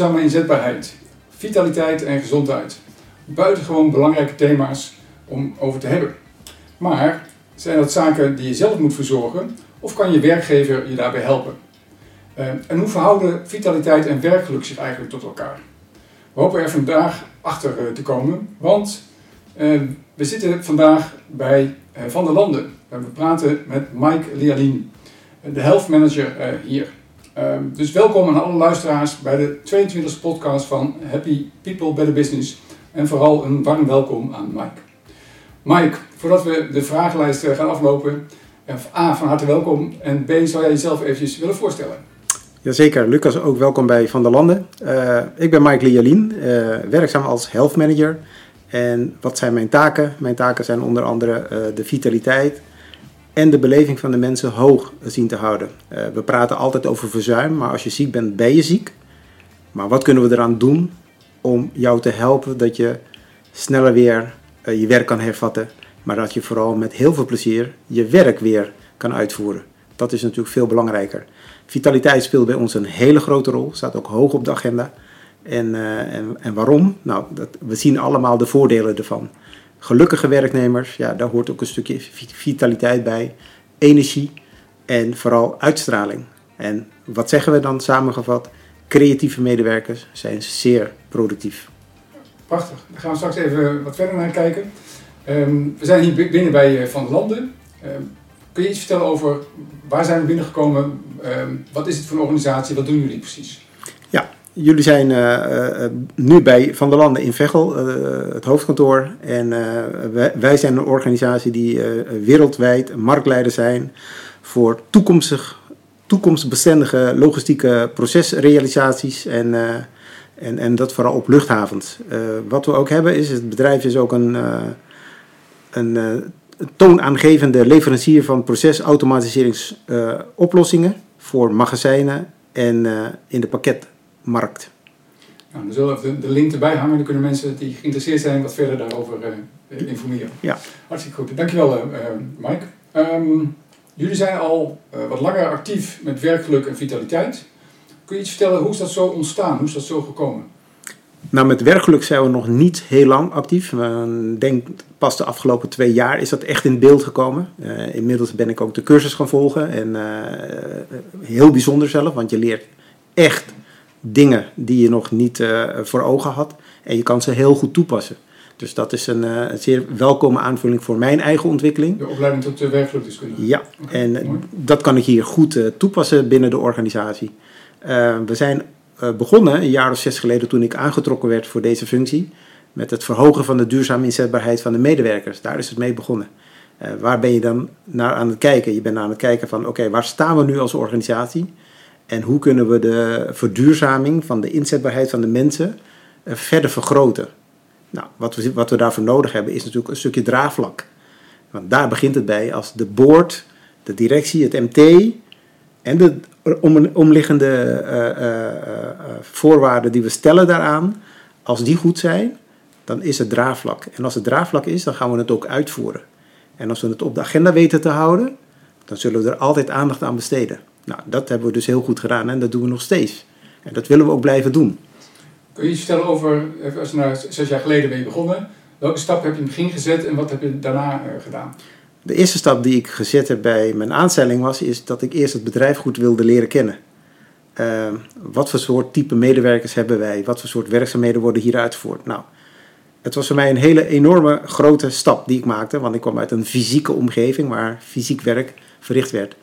duurzame inzetbaarheid, vitaliteit en gezondheid. Buitengewoon belangrijke thema's om over te hebben. Maar zijn dat zaken die je zelf moet verzorgen of kan je werkgever je daarbij helpen? Uh, en hoe verhouden vitaliteit en werkgeluk zich eigenlijk tot elkaar? We hopen er vandaag achter uh, te komen, want uh, we zitten vandaag bij Van der Landen. we praten met Mike Lialin, de health manager hier. Ehm, dus welkom aan alle luisteraars bij de 22e podcast van Happy People Better Business. En vooral een warm welkom aan Mike. Mike, voordat we de vragenlijst gaan aflopen, A, van harte welkom. En B, zou jij jezelf eventjes willen voorstellen? Jazeker, Lucas ook welkom bij Van der Landen. Uh, ik ben Mike Lialien, werkzaam als health manager. En wat zijn mijn taken? Mijn taken zijn onder andere de vitaliteit en de beleving van de mensen hoog zien te houden. we praten altijd over verzuim, maar als je ziek bent, ben je ziek. Maar wat kunnen we eraan doen om jou te helpen dat je sneller weer je werk kan hervatten, maar dat je vooral met heel veel plezier je werk weer kan uitvoeren? Dat is natuurlijk veel belangrijker. Vitaliteit speelt bij ons een hele grote rol, staat ook hoog op de agenda. En, uh, en, en, waarom? Nou, dat, we zien allemaal de voordelen ervan. Gelukkige werknemers, ja, daar hoort ook een stukje vitaliteit bij, energie en vooral uitstraling. En wat zeggen we dan samengevat? Creatieve medewerkers zijn zeer productief. Prachtig. Daar gaan we straks even wat verder naar kijken. Um, we zijn hier binnen bij eh, Van Landen. Um, kun je iets vertellen over waar zijn we binnengekomen? Ehm, wat is het voor een organisatie? Wat doen jullie precies? Jullie zijn uh, uh, nu bij Van der Landen in Veghel, uh, het hoofdkantoor. En wij, wij, zijn een organisatie die wereldwijd marktleider zijn voor toekomstig, toekomstbestendige logistieke procesrealisaties. En, en, en dat vooral op luchthavens. wat we ook hebben is, het bedrijf is ook een, een toonaangevende leverancier van procesautomatiseringsoplossingen voor magazijnen en in de pakketmarkt. Nou, we zullen even de, link erbij hangen, dan kunnen mensen die geïnteresseerd zijn wat verder daarover uh, informeren. Ja. Hartstikke goed. Dankjewel uh, Mike. Um, jullie zijn al wat langer actief met werkgeluk en vitaliteit. Kun je iets vertellen, hoe is dat zo ontstaan? Hoe is dat zo gekomen? Nou, met werkgeluk zijn we nog niet heel lang actief. Ik denk pas de afgelopen twee jaar is dat echt in beeld gekomen. Uh, inmiddels ben ik ook de cursus gaan volgen. En uh, heel bijzonder zelf, want je leert echt dingen die je nog niet uh, voor ogen had. En je kan ze heel goed toepassen. Dus dat is een, een zeer welkome aanvulling voor mijn eigen ontwikkeling. De opleiding tot werkgelukdeskundige? Ja, okay, en mooi. dat kan ik hier goed toepassen binnen de organisatie. we zijn uh, begonnen, een jaar of zes geleden, toen ik aangetrokken werd voor deze functie. Met het verhogen van de duurzame inzetbaarheid van de medewerkers. Daar is het mee begonnen. Waar ben je dan naar aan het kijken? Je bent aan het kijken van, oké, waar staan we nu als organisatie? En hoe kunnen we de verduurzaming van de inzetbaarheid van de mensen uh, verder vergroten? Nou, wat we, wat we daarvoor nodig hebben is natuurlijk een stukje draagvlak. Want daar begint het bij als de board, de directie, het MT en de om, omliggende uh, uh, voorwaarden die we stellen daaraan, als die goed zijn, dan is het draagvlak. En als het draagvlak is, dan gaan we het ook uitvoeren. En als we het op de agenda weten te houden, dan zullen we er altijd aandacht aan besteden. Nou, dat hebben we dus heel goed gedaan en dat doen we nog steeds. En dat willen we ook blijven doen. Kun je iets vertellen over, als je nou zes jaar geleden ben je begonnen, welke stap heb je in het begin gezet en wat heb je daarna gedaan? De eerste stap die ik gezet heb bij mijn aanstelling was, is dat ik eerst het bedrijf goed wilde leren kennen. Uh, wat voor soort type medewerkers hebben wij? Wat voor soort werkzaamheden worden hier uitgevoerd? Nou, het was voor mij een hele enorme grote stap die ik maakte, want ik kwam uit een fysieke omgeving waar fysiek werk verricht werd.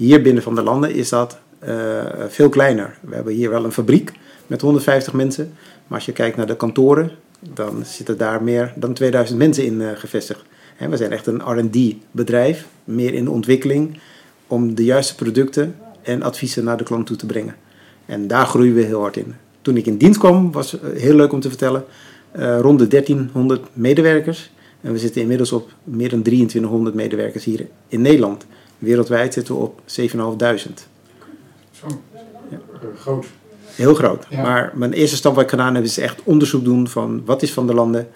Hier binnen van de landen is dat uh, veel kleiner. We hebben hier wel een fabriek met 150 mensen, maar als je kijkt naar de kantoren, dan zitten daar meer dan 2000 mensen in uh, gevestigd. We zijn echt een RD-bedrijf, meer in de ontwikkeling om de juiste producten en adviezen naar de klant toe te brengen. En daar groeien we heel hard in. Toen ik in dienst kwam, was eh, heel leuk om te vertellen, uh, rond de 1300 medewerkers. En we zitten inmiddels op meer dan 2300 medewerkers hier in Nederland. Wereldwijd zitten we op 7.500. Zo, ja. groot. Heel groot. Ja. Maar mijn eerste stap wat ik gedaan heb is echt onderzoek doen van wat is van de landen,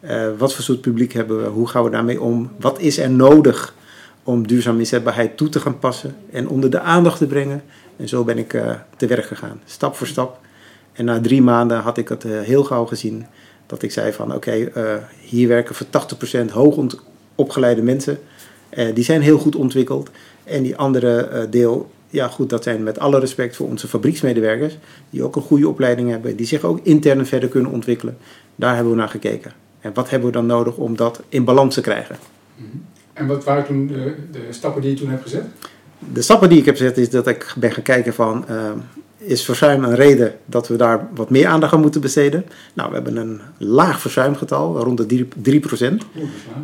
uh, wat voor soort publiek hebben we? Hoe gaan we daarmee om? Wat is er nodig om duurzame inzetbaarheid toe te gaan passen en onder de aandacht te brengen. En zo ben ik uh, te werk gegaan, stap voor stap. En na drie maanden had ik het uh, heel gauw gezien dat ik zei van oké, okay, hier werken voor 80% hoog opgeleide mensen. Die zijn heel goed ontwikkeld. En die andere deel, ja goed, dat zijn met alle respect voor onze fabrieksmedewerkers, die ook een goede opleiding hebben, die zich ook intern verder kunnen ontwikkelen. Daar hebben we naar gekeken. En wat hebben we dan nodig om dat in balans te krijgen? En wat waren toen de, de, stappen die je toen hebt gezet? De stappen die ik heb gezet is dat ik ben gaan kijken van... Uh, is verzuim een reden dat we daar wat meer aandacht aan moeten besteden? Nou, we hebben een laag verzuimgetal, rond de 3%. 3%.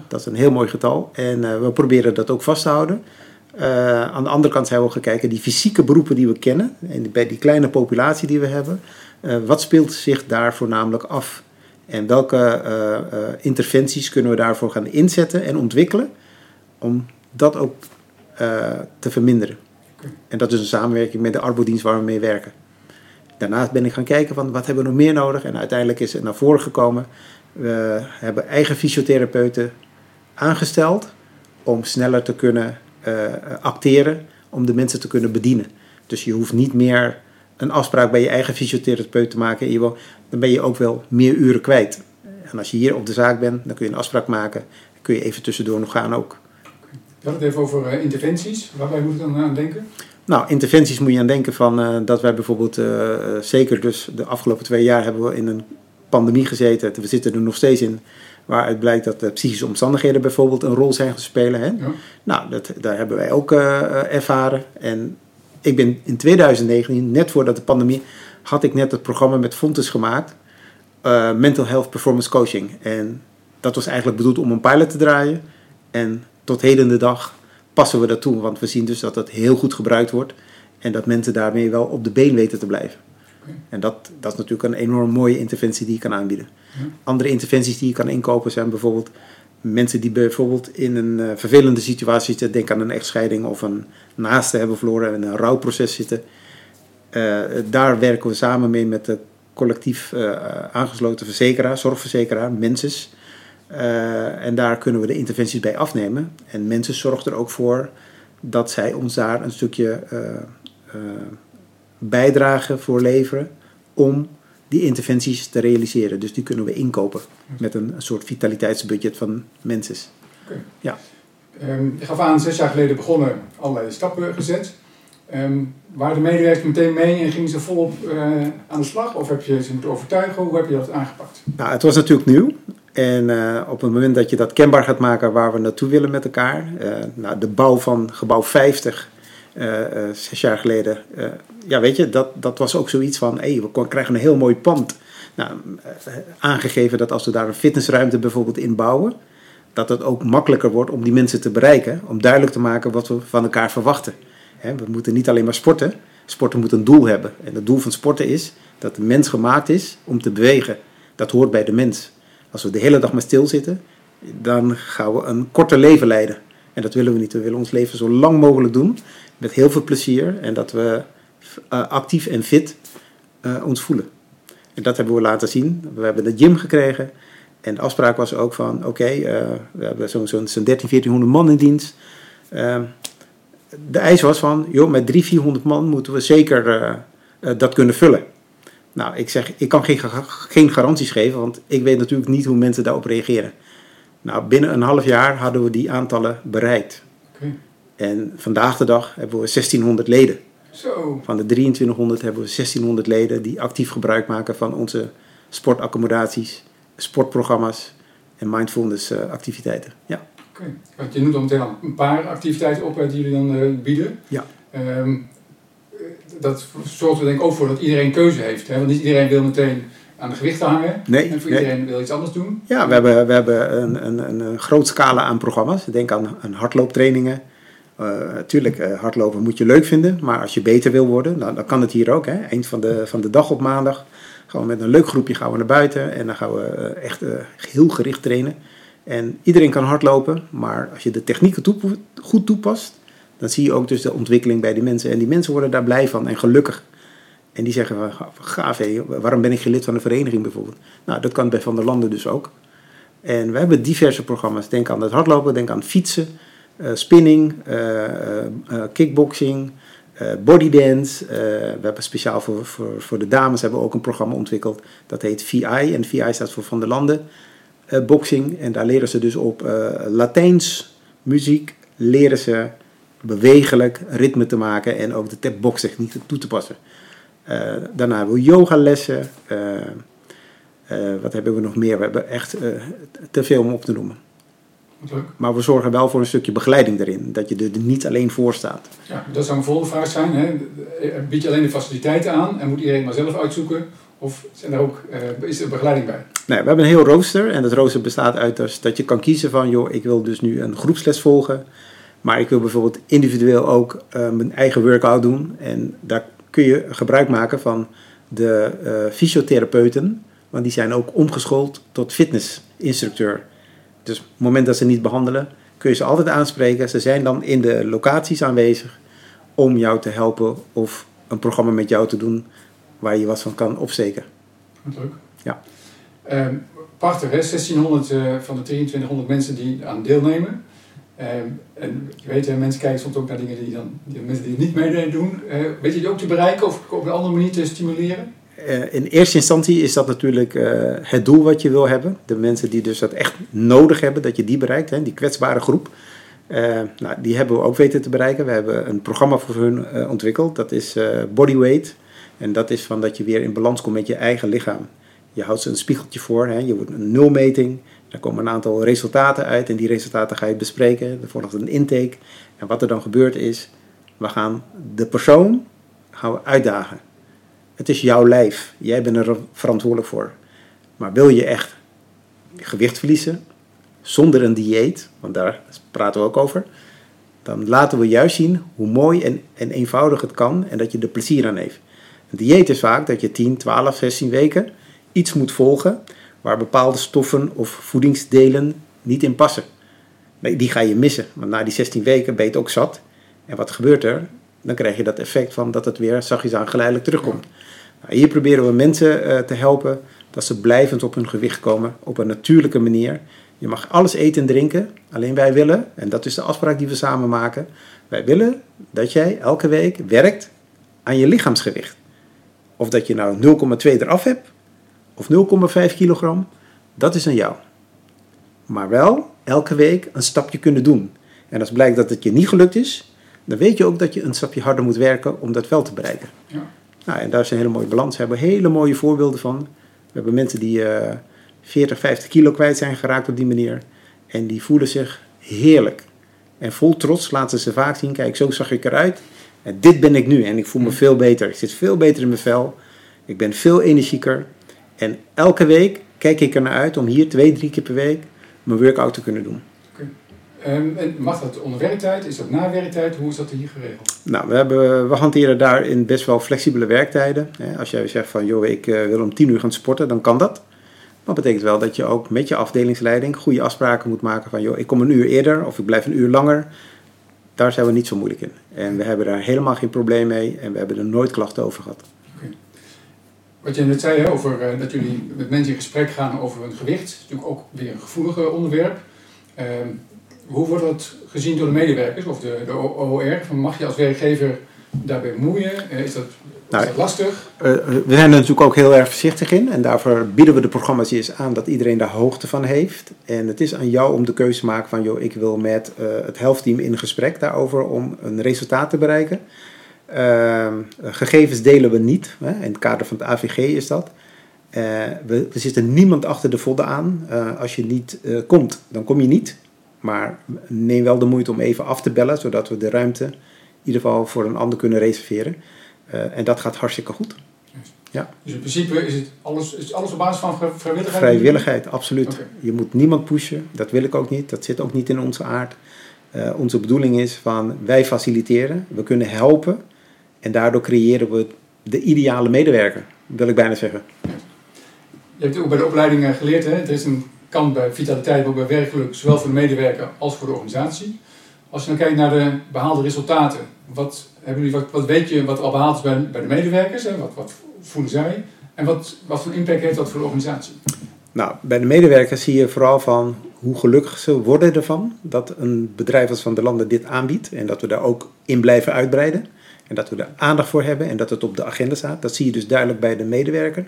Dat is een heel mooi getal. En uh, we proberen dat ook vast te houden. Uh, aan de andere kant zijn we kijken, die fysieke beroepen die we kennen... en bij die kleine populatie die we hebben... wat speelt zich daar voornamelijk af? En welke interventies kunnen we daarvoor gaan inzetten en ontwikkelen om dat ook te verminderen. En dat is een samenwerking met de arbodienst waar we mee werken. Daarnaast ben ik gaan kijken van wat hebben we nog meer nodig. En uiteindelijk is het naar voren gekomen. We hebben eigen fysiotherapeuten aangesteld om sneller te kunnen uh, acteren, om de mensen te kunnen bedienen. Dus je hoeft niet meer een afspraak bij je eigen fysiotherapeut te maken. Dan ben je ook wel meer uren kwijt. En als je hier op de zaak bent, dan kun je een afspraak maken. Dan kun je even tussendoor nog gaan ook. Hadden het even over uh, interventies. Waarbij moet ik dan aan denken? Nou, interventies moet je aan denken van uh, dat wij bijvoorbeeld, uh, zeker dus de afgelopen twee jaar hebben we in een pandemie gezeten. We zitten er nog steeds in. Waaruit blijkt dat de psychische omstandigheden bijvoorbeeld een rol zijn. Hè? Ja. Nou, dat, daar hebben wij ook ervaren. En ik ben in 2019, net voordat de pandemie, had ik net het programma met Fontes gemaakt. Mental Health Performance Coaching. En dat was eigenlijk bedoeld om een pilot te draaien. En tot heden de dag passen we dat toe. Want we zien dus dat dat heel goed gebruikt wordt. En dat mensen daarmee wel op de been weten te blijven. En dat, dat is natuurlijk een enorm mooie interventie die je kan aanbieden. Andere interventies die je kan inkopen zijn bijvoorbeeld mensen die bijvoorbeeld in een uh, vervelende situatie zitten. Denk aan een echtscheiding of een naaste hebben verloren en in een rouwproces zitten. Uh, daar werken we samen mee met de collectief uh, aangesloten verzekeraar, zorgverzekeraar, Menses. Uh, en daar kunnen we de interventies bij afnemen. En mensen zorgen er ook voor dat zij ons daar een stukje uh, uh, bijdrage voor leveren om die interventies te realiseren. Dus die kunnen we inkopen met een, een soort vitaliteitsbudget van mensen. Okay. Ja. Um, je gaf aan, zes jaar geleden begonnen, allerlei stappen gezet. Um, waren de medewerkers meteen mee en gingen ze volop aan de slag? Of heb je ze moeten overtuigen? Hoe heb je dat aangepakt? Nou, het was natuurlijk nieuw. En uh, op het moment dat je dat kenbaar gaat maken waar we naartoe willen met elkaar. Uh, nou, de bouw van gebouw 50, uh, zes jaar geleden. ja, weet je, dat, dat was ook zoiets van: hey, we krijgen een heel mooi pand. Nou, aangegeven dat als we daar een fitnessruimte bijvoorbeeld in bouwen. Dat het ook makkelijker wordt om die mensen te bereiken. Om duidelijk te maken wat we van elkaar verwachten. He, we moeten niet alleen maar sporten. Sporten moet een doel hebben. En het doel van sporten is dat de mens gemaakt is om te bewegen. Dat hoort bij de mens. Als we de hele dag maar stilzitten, dan gaan we een korter leven leiden. En dat willen we niet. We willen ons leven zo lang mogelijk doen, met heel veel plezier en dat we uh, actief en fit uh, ons voelen. En dat hebben we laten zien. We hebben de gym gekregen. En de afspraak was ook van, oké, uh, we hebben zo'n zo, zo 13, 1400 man in dienst. de eis was van, joh, met 300, 400 man moeten we zeker dat kunnen vullen. Nou, ik zeg, ik kan geen, geen garanties geven, want ik weet natuurlijk niet hoe mensen daarop reageren. Nou, binnen een half jaar hadden we die aantallen bereikt. Okay. En vandaag de dag hebben we 1600 leden. Zo. Van de 2300 hebben we 1600 leden die actief gebruik maken van onze sportaccommodaties, sportprogramma's en mindfulness uh, activiteiten. Ja. Oké, okay. je noemt al meteen een paar activiteiten op die jullie dan uh, bieden. Ja. Um, dat zorgt er denk ik ook voor dat iedereen keuze heeft. Hè? Want niet iedereen wil meteen aan de gewichten hangen. Nee, en voor nee. iedereen wil iets anders doen. Ja, we hebben, we hebben een, een, een groot scala aan programma's. Denk aan, aan hardlooptrainingen. Natuurlijk, uh, uh, hardlopen moet je leuk vinden. Maar als je beter wil worden, dan, dan kan het hier ook. Hè? Eind van de, van de dag op maandag gaan we met een leuk groepje gaan we naar buiten. En dan gaan we uh, echt heel gericht trainen. En iedereen kan hardlopen. Maar als je de technieken toep goed toepast dan zie je ook dus de ontwikkeling bij die mensen. En die mensen worden daar blij van en gelukkig. En die zeggen, gaaf hé, waarom ben ik geen lid van de vereniging bijvoorbeeld? Nou, dat kan bij Van der Landen dus ook. En we hebben diverse programma's. Denk aan het hardlopen, denk aan fietsen. spinning, kickboxing, bodydance. we hebben speciaal voor, voor, voor de dames hebben we ook een programma ontwikkeld. Dat heet VI. En VI staat voor Van de Landen Boxing. En daar leren ze dus op Latijns muziek. Leren ze bewegelijk ritme te maken en ook de tapboxtechniek toe te passen. Uh, daarna hebben we yogalessen. Uh, uh, wat hebben we nog meer? We hebben echt te veel om op te noemen. Leuk. Maar we zorgen wel voor een stukje begeleiding erin. Dat je er niet alleen voor staat. Ja, dat zou een volgende vraag zijn. Hè? Bied je alleen de faciliteiten aan en moet iedereen maar zelf uitzoeken? Of zijn er ook, is er begeleiding bij? Nee, we hebben een heel rooster. En dat rooster bestaat uit dus dat je kan kiezen van... joh, ik wil dus nu een groepsles volgen. Maar ik wil bijvoorbeeld individueel ook mijn eigen workout doen. En daar kun je gebruik maken van de uh, fysiotherapeuten, want die zijn ook omgeschoold tot fitnessinstructeur. Dus op het moment dat ze niet behandelen, kun je ze altijd aanspreken. Ze zijn dan in de locaties aanwezig om jou te helpen of een programma met jou te doen waar je wat van kan opsteken. Leuk. Ja. Um, prachtig, hè? 1600 uh, van de 2300 mensen die aan deelnemen. Ehm, en je weet, mensen kijken soms ook naar dingen die, dan, die mensen die niet meedoen. Uh, weet je die ook te bereiken of op een andere manier te stimuleren? Uh, in eerste instantie is dat natuurlijk uh, het doel wat je wil hebben. De mensen die dus dat echt nodig hebben, dat je die bereikt, hè, die kwetsbare groep. nou, die hebben we ook weten te bereiken. We hebben een programma voor hun ontwikkeld. Dat is Bodyweight. En dat is van dat je weer in balans komt met je eigen lichaam. Je houdt ze een spiegeltje voor. Hè. Je wordt een nulmeting. Er komen een aantal resultaten uit en die resultaten ga je bespreken. Er volgt een intake. En wat er dan gebeurt is, we gaan de persoon gaan we uitdagen. Het is jouw lijf. Jij bent er verantwoordelijk voor. Maar wil je echt gewicht verliezen zonder een dieet, want daar praten we ook over, dan laten we juist zien hoe mooi en, en eenvoudig het kan en dat je er plezier aan heeft. Een dieet is vaak dat je 10, 12, 16 weken iets moet volgen waar bepaalde stoffen of voedingsdelen niet in passen. Die ga je missen, want na die 16 weken ben je het ook zat. En wat gebeurt er? Dan krijg je dat effect van dat het weer zachtjes aan geleidelijk terugkomt. Nou, hier proberen we mensen uh, te helpen dat ze blijvend op hun gewicht komen op een natuurlijke manier. Je mag alles eten en drinken, alleen wij willen, en dat is de afspraak die we samen maken, wij willen dat jij elke week werkt aan je lichaamsgewicht. Of dat je nou 0,2 eraf hebt, of 0,5 kilogram, dat is aan jou. Maar wel elke week een stapje kunnen doen. En als blijkt dat het je niet gelukt is, dan weet je ook dat je een stapje harder moet werken om dat wel te bereiken. Ja. Nou, en daar is een hele mooie balans. We hebben hele mooie voorbeelden van. We hebben mensen die uh, 40, 50 kilo kwijt zijn geraakt op die manier. En die voelen zich heerlijk. En vol trots laten ze vaak zien, kijk, zo zag ik eruit. En dit ben ik nu en ik voel me veel beter. Ik zit veel beter in mijn vel. Ik ben veel energieker. En elke week kijk ik er naar uit om hier twee, drie keer per week mijn workout te kunnen doen. Um, en mag dat onder werktijd? Is dat na werktijd? Hoe is dat hier geregeld? Nou, we, hebben, we hanteren daarin best wel flexibele werktijden. Als jij zegt van, joh, ik uh, wil om tien uur gaan sporten, dan kan dat. Dat betekent wel dat je ook met je afdelingsleiding goede afspraken moet maken van, joh, ik kom een uur eerder of ik blijf een uur langer. Daar zijn we niet zo moeilijk in. En we hebben daar helemaal geen probleem mee en we hebben er nooit klachten over gehad. Wat je net zei over uh, dat jullie met mensen in gesprek gaan over hun gewicht, is natuurlijk ook weer een gevoelig onderwerp. Uh, hoe wordt dat gezien door de medewerkers of de, de OOR? Van mag je als werkgever daarbij bemoeien? Uh, is, dat, nou, is dat lastig? Eh, we zijn er natuurlijk ook heel erg voorzichtig in en daarvoor bieden we de programma's eens aan dat iedereen daar hoogte van heeft. En het is aan jou om de keuze te maken van, joh, ik wil met het helftteam in gesprek daarover om een resultaat te bereiken. Uh, gegevens delen we niet. Hè. In het kader van het AVG is dat. Uh, we, er zit er niemand achter de vodden aan. Uh, als je niet uh, komt, dan kom je niet. Maar neem wel de moeite om even af te bellen, zodat we de ruimte in ieder geval voor een ander kunnen reserveren. en dat gaat hartstikke goed. Ja. Dus in principe is het alles, is alles op basis van vrijwilligheid? Vrijwilligheid, absoluut. Okay. Je moet niemand pushen, dat wil ik ook niet. Dat zit ook niet in onze aard. onze bedoeling is van wij faciliteren, we kunnen helpen. En daardoor creëren we de ideale medewerker, wil ik bijna zeggen. Je hebt ook bij de opleiding geleerd, hè? er is een kant bij vitaliteit, ook bij werkgeluk, zowel voor de medewerker als voor de organisatie. Als je dan kijkt naar de behaalde resultaten, wat, hebben jullie, wat, wat weet je wat al behaald is bij, bij de medewerkers? Hè? Wat, wat voelen zij? En wat, wat voor impact heeft dat voor de organisatie? Nou, bij de medewerkers zie je vooral van hoe gelukkig ze worden ervan dat een bedrijf als Van der Landen dit aanbiedt en dat we daar ook in blijven uitbreiden en dat we er aandacht voor hebben en dat het op de agenda staat. Dat zie je dus duidelijk bij de medewerker.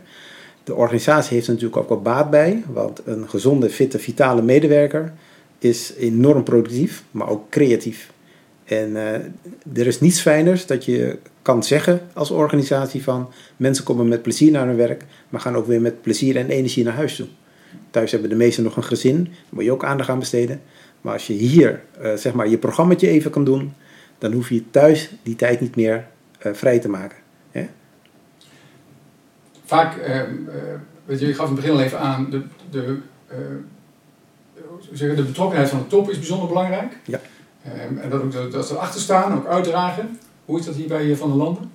De organisatie heeft er natuurlijk ook wel baat bij, want een gezonde, fitte, vitale medewerker is enorm productief, maar ook creatief. En uh, er is niets fijners dat je kan zeggen als organisatie van mensen komen met plezier naar hun werk, maar gaan ook weer met plezier en energie naar huis toe. Thuis hebben de meesten nog een gezin, daar moet je ook aandacht aan besteden. Maar als je hier uh, zeg maar je programmaatje even kan doen, dan hoef je thuis die tijd niet meer uh, vrij te maken. Hè? Vaak, weet je, je gaf in het begin al even aan, de, de, zeggen, de betrokkenheid van de top is bijzonder belangrijk. Ja. Um, en dat, ook, dat ze erachter staan, ook uitdragen. Hoe is dat hier bij Van der Landen?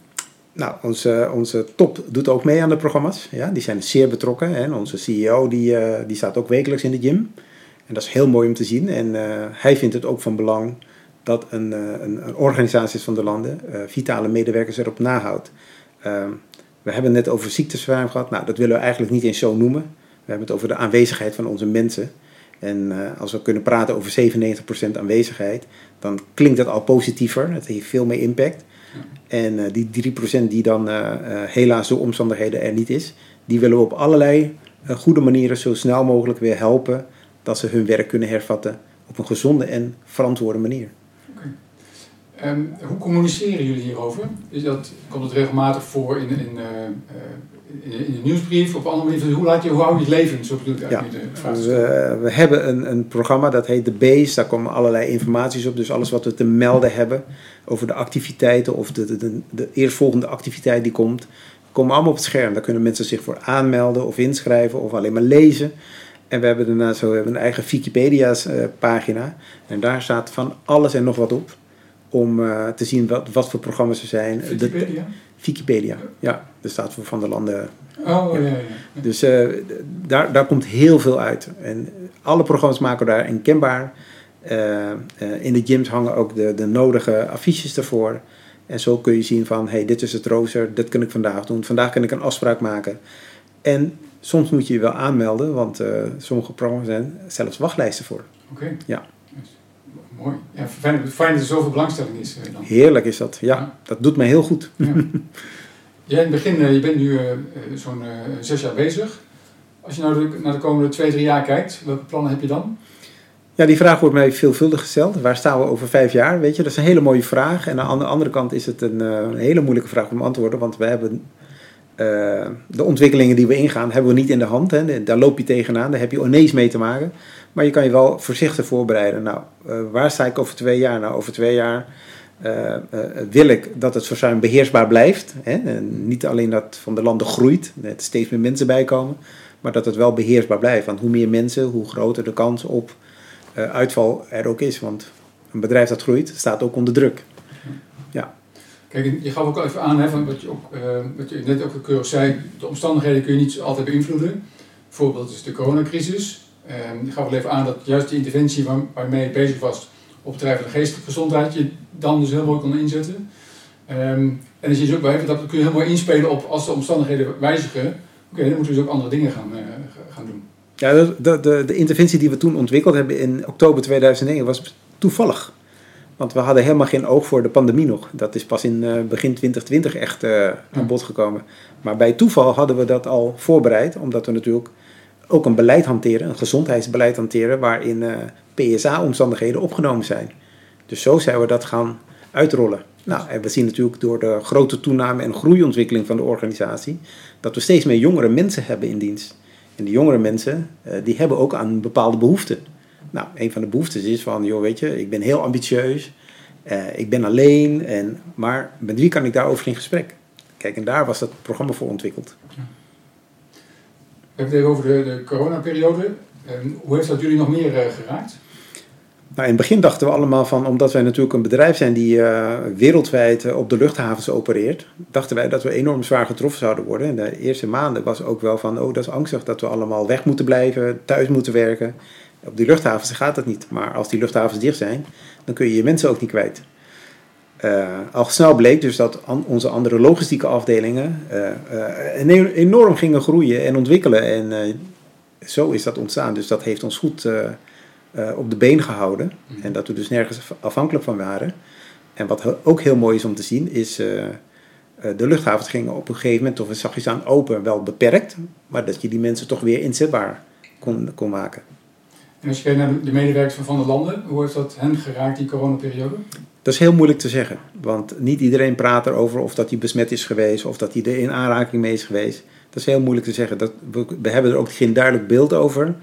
Nou, onze, onze top doet ook mee aan de programma's. Ja, die zijn zeer betrokken. En onze CEO die, uh, die staat ook wekelijks in de gym. En dat is heel mooi om te zien. En uh, hij vindt het ook van belang dat een, uh, een, een organisatie van de landen vitale medewerkers erop nahoudt. Ehm, we hebben het net over ziekteverzuim gehad. Nou, dat willen we eigenlijk niet eens zo noemen. We hebben het over de aanwezigheid van onze mensen. En uh, als we kunnen praten over 97% aanwezigheid, dan klinkt dat al positiever. Het heeft veel meer impact. En die 3% die dan helaas door omstandigheden er niet is, die willen we op allerlei goede manieren zo snel mogelijk weer helpen dat ze hun werk kunnen hervatten op een gezonde en verantwoorde manier. Um, hoe communiceren jullie hierover? Is dat, komt het regelmatig voor in, in in, in de nieuwsbrief op andere manier. Hoe, laat je, hoe hou je het leven? Zo bedoel ik ja. Dus, uh, we hebben een, een programma dat heet de Base. Daar komen allerlei informaties op. Dus alles wat we te melden hebben over de activiteiten of de, de, de, de eerstvolgende activiteit die komt, komen allemaal op het scherm. Daar kunnen mensen zich voor aanmelden of inschrijven of alleen maar lezen. En we hebben daarna zo we hebben een eigen Wikipedia-pagina. En daar staat van alles en nog wat op. Om uh, te zien wat, wat voor programma's er zijn. Wikipedia? Wikipedia, ja. Er staat voor Van de Landen. Oh, ja. ja, ja. Dus uh, daar, daar komt heel veel uit. En alle programma's maken we daar kenbaar. Uh, uh, in de gyms hangen ook de, de nodige affiches ervoor. En zo kun je zien van, hey, dit is het rooster, dit kan ik vandaag doen. Vandaag kan ik een afspraak maken. En soms moet je je wel aanmelden, want sommige programma's zijn zelfs wachtlijsten voor. Oké. Okay. Ja. Mooi. Ja, fijn, fijn dat er zoveel belangstelling is. Dan. Heerlijk is dat, ja. ja. Dat doet mij heel goed. Ja. Jij in het begin, uh, je bent nu uh, zo'n zes jaar bezig. Als je nou naar de komende twee, drie jaar kijkt, welke plannen heb je dan? Ja, die vraag wordt mij veelvuldig gesteld. Waar staan we over vijf jaar? Weet je, dat is een hele mooie vraag. En aan de andere kant is het een, een hele moeilijke vraag om te antwoorden. Want we hebben de ontwikkelingen die we ingaan, hebben we niet in de hand. Hè. Daar loop je tegenaan, daar heb je ineens mee te maken. Maar je kan je wel voorzichtig voorbereiden. Nou, uh, waar sta ik over twee jaar? Nou, over twee jaar uh, uh, wil ik dat het verzuim beheersbaar blijft. Hè? En niet alleen dat van de landen groeit, dat steeds meer mensen bijkomen, maar dat het wel beheersbaar blijft. Want hoe meer mensen, hoe groter de kans op uitval er ook is. Want een bedrijf dat groeit, staat ook onder druk. Ja. Kijk, je gaf ook al even aan, hè, van wat, je ook, wat je net ook keurig zei, de omstandigheden kun je niet altijd beïnvloeden. Bijvoorbeeld is de coronacrisis. Um, ik gaf wel even aan dat juist die interventie waar, waarmee je bezig was op het terrein van de geestelijke gezondheid, je dan dus heel mooi kon inzetten. Um, en dan zie je ook bij, dat kun je heel mooi inspelen op als de omstandigheden wijzigen. Oké, okay, dan moeten we dus ook andere dingen gaan, uh, gaan doen. Ja, de, de, de, de, interventie die we toen ontwikkeld hebben in oktober 2009 was toevallig. Want we hadden helemaal geen oog voor de pandemie nog. Dat is pas in uh, begin 2020 echt uh, aan bod gekomen. Maar bij toeval hadden we dat al voorbereid, omdat we natuurlijk ook een beleid hanteren, een gezondheidsbeleid hanteren, waarin uh, PSA-omstandigheden opgenomen zijn. Dus zo zijn we dat gaan uitrollen. Nou, en we zien natuurlijk door de grote toename en groeiontwikkeling van de organisatie dat we steeds meer jongere mensen hebben in dienst. En die jongere mensen, uh, die hebben ook aan bepaalde behoeften. Nou, een van de behoeftes is van, joh, weet je, ik ben heel ambitieus, uh, ik ben alleen, en, maar met wie kan ik daarover in gesprek? Kijk, en daar was dat programma voor ontwikkeld. Hebben het even over de, de coronaperiode. Hoe heeft dat jullie nog meer uh, geraakt? Nou, in het begin dachten we allemaal van, omdat wij natuurlijk een bedrijf zijn die uh, wereldwijd uh, op de luchthavens opereert, dachten wij dat we enorm zwaar getroffen zouden worden. En de eerste maanden was ook wel van, oh dat is angstig dat we allemaal weg moeten blijven, thuis moeten werken. Op die luchthavens gaat dat niet, maar als die luchthavens dicht zijn, dan kun je je mensen ook niet kwijt. Uh, al snel bleek dus dat an onze andere logistieke afdelingen uh, uh, enorm gingen groeien en ontwikkelen. En zo is dat ontstaan. Dus dat heeft ons goed eh, eh, op de been gehouden. Mhm. En dat we dus nergens afhankelijk van waren. En wat ook heel mooi is om te zien, is eh, eh, de luchthavens gingen op een gegeven moment, of zag je ze aan open, wel beperkt. Maar dat je die mensen toch weer inzetbaar kon, kon maken. En als je kijkt naar de medewerkers van Van der Landen, hoe heeft dat hen geraakt, die coronaperiode? Dat is heel moeilijk te zeggen. Want niet iedereen praat erover of dat hij besmet is geweest of dat hij er in aanraking mee is geweest. Dat is heel moeilijk te zeggen. Dat, we, we hebben er ook geen duidelijk beeld over.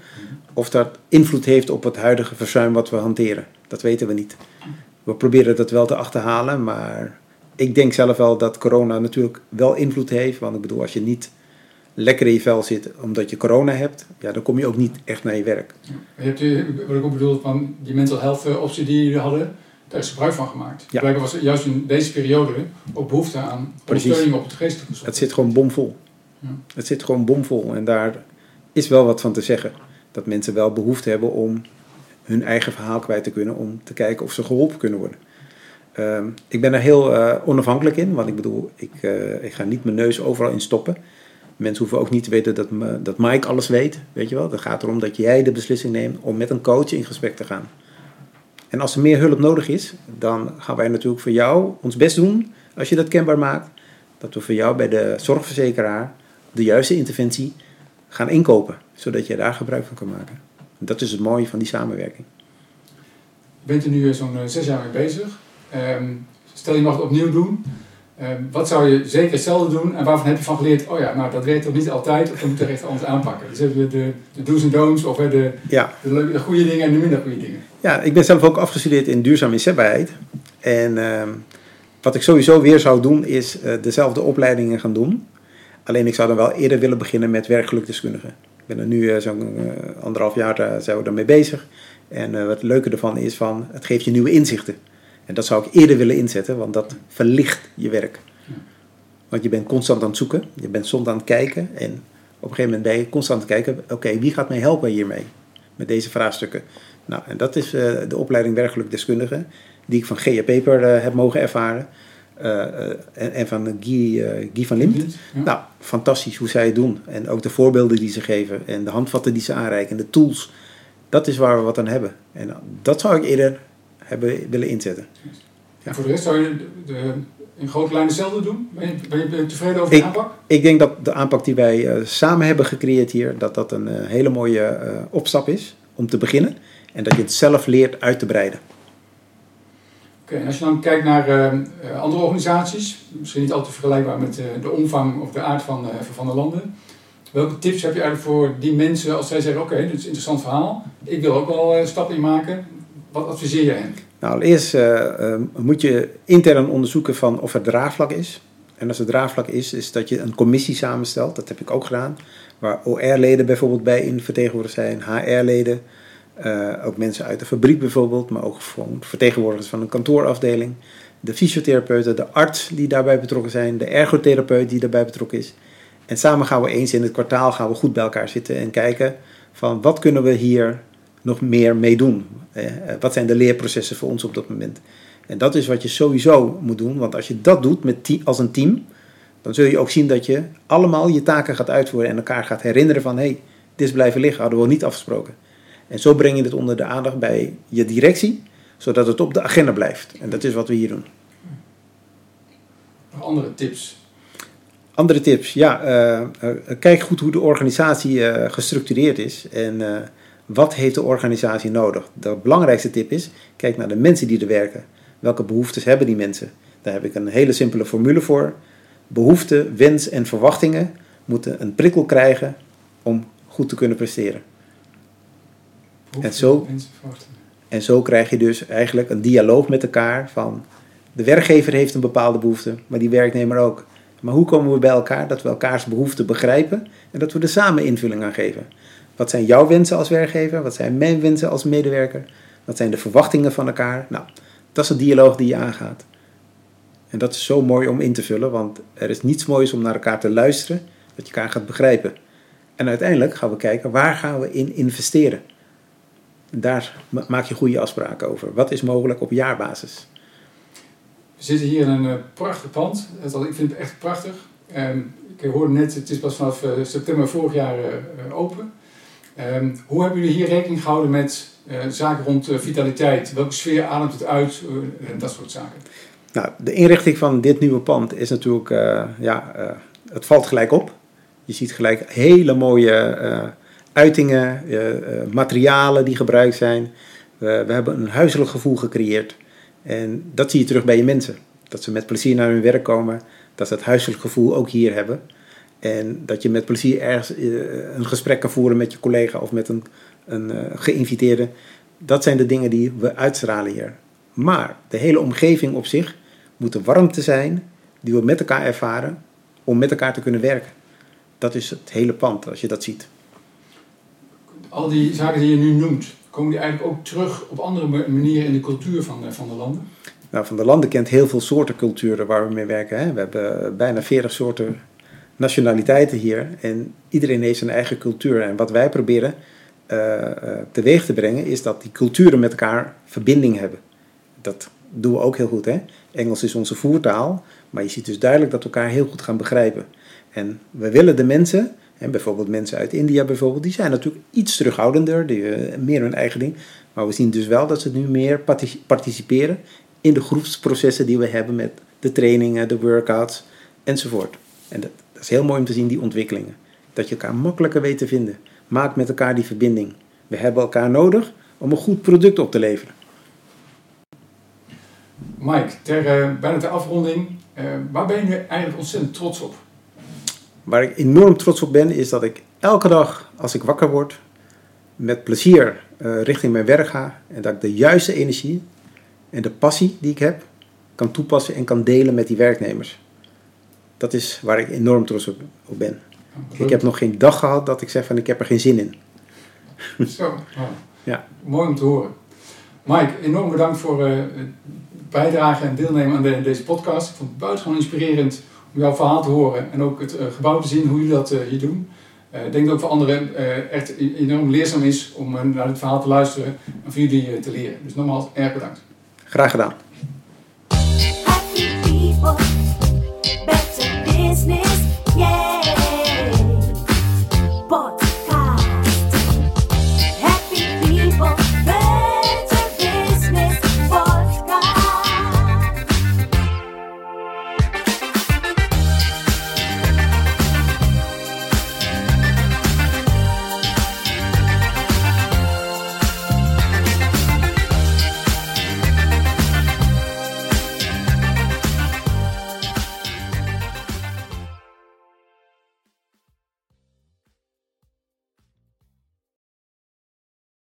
Of dat invloed heeft op het huidige verzuim wat we hanteren. Dat weten we niet. We proberen dat wel te achterhalen. Maar ik denk zelf wel dat corona natuurlijk wel invloed heeft. Want ik bedoel, als je niet lekker in je vel zit omdat je corona hebt. Ja, dan kom je ook niet echt naar je werk. Je hebt, eh, wat ik ook bedoel, van die mental health eh, optie die jullie hadden, daar is gebruik van gemaakt. Ja. Blijkbaar was er juist in deze periode ook behoefte aan ondersteuning op het geestelijke zorg. Het zit gewoon bomvol. Ja. Het zit gewoon bomvol. En daar is wel wat van te zeggen. Dat mensen wel behoefte hebben om hun eigen verhaal kwijt te kunnen. Om te kijken of ze geholpen kunnen worden. Ehm, ik ben er heel eh, onafhankelijk in. Want ik bedoel, ik, eh, ik ga niet mijn neus overal in stoppen. Mensen hoeven ook niet te weten dat, dat Mike alles weet. Weet je wel? Het gaat erom dat jij de beslissing neemt om met een coach in gesprek te gaan. En als er meer hulp nodig is, dan gaan wij natuurlijk voor jou ons best doen. Als je dat kenbaar maakt dat we voor jou bij de zorgverzekeraar de juiste interventie gaan inkopen, zodat je daar gebruik van kan maken. Dat is het mooie van die samenwerking. Bent er nu eh, zo'n eh, zes jaar mee bezig. Ehm, stel je mag het opnieuw doen. Ehm, wat zou je zeker hetzelfde doen en waarvan heb je van geleerd, oh ja, nou dat werkt toch niet altijd, of we moeten er echt anders aanpakken. Dus hebben we de, de do's en don'ts, of hè, de, Ja, de, leuke- de goede dingen en de minder goede dingen. ja, ik ben zelf ook afgestudeerd in duurzame inzetbaarheid. En ehm, wat ik sowieso weer zou doen, is eh, dezelfde opleidingen gaan doen. Alleen ik zou dan wel eerder willen beginnen met werkgelukdeskundigen. Ik ben er nu eh, zo'n eh, anderhalf jaar zijn we daarmee bezig. En wat het leuke ervan is, van, het geeft je nieuwe inzichten. En dat zou ik eerder willen inzetten, want dat verlicht je werk. Want je bent constant aan het zoeken, je bent soms aan het kijken. En op een gegeven moment ben je constant aan het kijken, oké, wie gaat mij helpen hiermee? Met deze vraagstukken. Nou, en dat is eh, de opleiding werkgelukdeskundige, die ik van Gea Peper eh, heb mogen ervaren. Eh, en, en van Guy, Guy van. Ja. Nou, fantastisch hoe zij het doen. En ook de voorbeelden die ze geven en de handvatten die ze aanreiken en de tools. Dat is waar we wat aan hebben. En dat zou ik eerder hebben willen inzetten. En voor de rest zou je de, de- in grote lijnen hetzelfde doen? Ben je, ben je, tevreden over de Ik- aanpak? Ik denk dat de aanpak die wij eh, samen hebben gecreëerd hier, dat dat een eh, hele mooie eh, opstap is om te beginnen. En dat je het zelf leert uit te breiden. Oké, en als je dan kijkt naar andere organisaties, misschien niet altijd vergelijkbaar met de omvang of de aard van, van der Landen. Welke tips heb je eigenlijk voor die mensen als zij zeggen, oké, dit is een interessant verhaal, ik wil ook wel stappen in maken. Wat adviseer je hen? Nou, allereerst eh, eh, moet je intern onderzoeken van of er draagvlak is. En als er draagvlak is, is dat je een commissie samenstelt. Dat heb ik ook gedaan. Waar OR-leden bijvoorbeeld bij in vertegenwoordigd zijn, HR-leden. eh, ook mensen uit de fabriek bijvoorbeeld, maar ook vertegenwoordigers van een kantoorafdeling. De fysiotherapeuten, de arts die daarbij betrokken zijn, de ergotherapeut die daarbij betrokken is. En samen gaan we eens in het kwartaal gaan we goed bij elkaar zitten en kijken van wat kunnen we hier nog meer mee doen. Eh, wat zijn de leerprocessen voor ons op dat moment? En dat is wat je sowieso moet doen, want als je dat doet met als een team, dan zul je ook zien dat je allemaal je taken gaat uitvoeren en elkaar gaat herinneren van hé, hey, dit is blijven liggen, hadden we niet afgesproken. En zo breng je het onder de aandacht bij je directie, zodat het op de agenda blijft. En dat is wat we hier doen. Nog andere tips? Andere tips, ja, eh, eh, kijk goed hoe de organisatie eh, gestructureerd is en eh, wat heeft de organisatie nodig. De belangrijkste tip is, kijk naar de mensen die er werken. Welke behoeftes hebben die mensen? Daar heb ik een hele simpele formule voor. Behoeften, wens en verwachtingen moeten een prikkel krijgen om goed te kunnen presteren. Behoeften, zo-. En zo krijg je dus eigenlijk een dialoog met elkaar van de werkgever heeft een bepaalde behoefte, maar die werknemer ook. Maar hoe komen we bij elkaar dat we elkaars behoeften begrijpen en dat we er samen invulling aan geven? Wat zijn jouw wensen als werkgever? Wat zijn mijn wensen als medewerker? Wat zijn de verwachtingen van elkaar? Nou, dat is een dialoog die je aangaat. En dat is zo mooi om in te vullen, want er is niets moois om naar elkaar te luisteren, dat je elkaar gaat begrijpen. En uiteindelijk gaan we kijken waar gaan we in investeren. Daar ma- maak je goede afspraken over. Wat is mogelijk op jaarbasis? We zitten hier in een eh, prachtig pand. Ik vind het echt prachtig. Ehm, ik hoorde net, het is pas vanaf eh, september vorig jaar eh, open. Ehm, hoe hebben jullie hier rekening gehouden met zaken rond vitaliteit? Welke sfeer ademt het uit? dat soort zaken. Nou, de inrichting van dit nieuwe pand is natuurlijk, ja, het valt gelijk op. Je ziet gelijk hele mooie uitingen, materialen die gebruikt zijn. we hebben een huiselijk gevoel gecreëerd. En dat zie je terug bij je mensen. Dat ze met plezier naar hun werk komen, dat ze het huiselijk gevoel ook hier hebben. En dat je met plezier ergens eh, een gesprek kan voeren met je collega of met een, een uh, geïnviteerde. Dat zijn de dingen die we uitstralen hier. Maar de hele omgeving op zich moet de warmte zijn die we met elkaar ervaren om met elkaar te kunnen werken. Dat is het hele pand als je dat ziet. Al die zaken die je nu noemt, komen die eigenlijk ook terug op andere manieren in de cultuur van, de, van de landen? Nou, van de landen kent heel veel soorten culturen waar we mee werken. Hè. We hebben bijna 40 soorten nationaliteiten hier en iedereen heeft zijn eigen cultuur. En wat wij proberen uh, teweeg te brengen is dat die culturen met elkaar verbinding hebben. Dat doen we ook heel goed. Hè? Engels is onze voertaal, maar je ziet dus duidelijk dat we elkaar heel goed gaan begrijpen. En we willen de mensen en bijvoorbeeld mensen uit India bijvoorbeeld, die zijn natuurlijk iets terughoudender, uh, meer hun eigen ding. Maar we zien dus wel dat ze nu meer participeren in de groepsprocessen die we hebben met de trainingen, de workouts enzovoort. En dat, dat is heel mooi om te zien, die ontwikkelingen. Dat je elkaar makkelijker weet te vinden. Maak met elkaar die verbinding. We hebben elkaar nodig om een goed product op te leveren. Mike, ter, uh, bijna ter afronding, uh, waar ben je nu eigenlijk ontzettend trots op? Waar ik enorm trots op ben, is dat ik elke dag als ik wakker word, met plezier uh, richting mijn werk ga. En dat ik de juiste energie en de passie die ik heb, kan toepassen en kan delen met die werknemers. Dat is waar ik enorm trots op, op ben. Ik heb nog geen dag gehad dat ik zeg van ik heb er geen zin in. Zo, ja. mooi om te horen. Mike, enorm bedankt voor uh, het bijdragen en deelnemen aan de, deze podcast. Ik vond het buitengewoon inspirerend om jouw verhaal te horen en ook het uh, gebouw te zien, hoe jullie dat uh, hier doen. ik denk dat ook voor anderen echt enorm leerzaam is om naar het verhaal te luisteren en voor jullie te leren. Dus nogmaals, erg bedankt. Graag gedaan.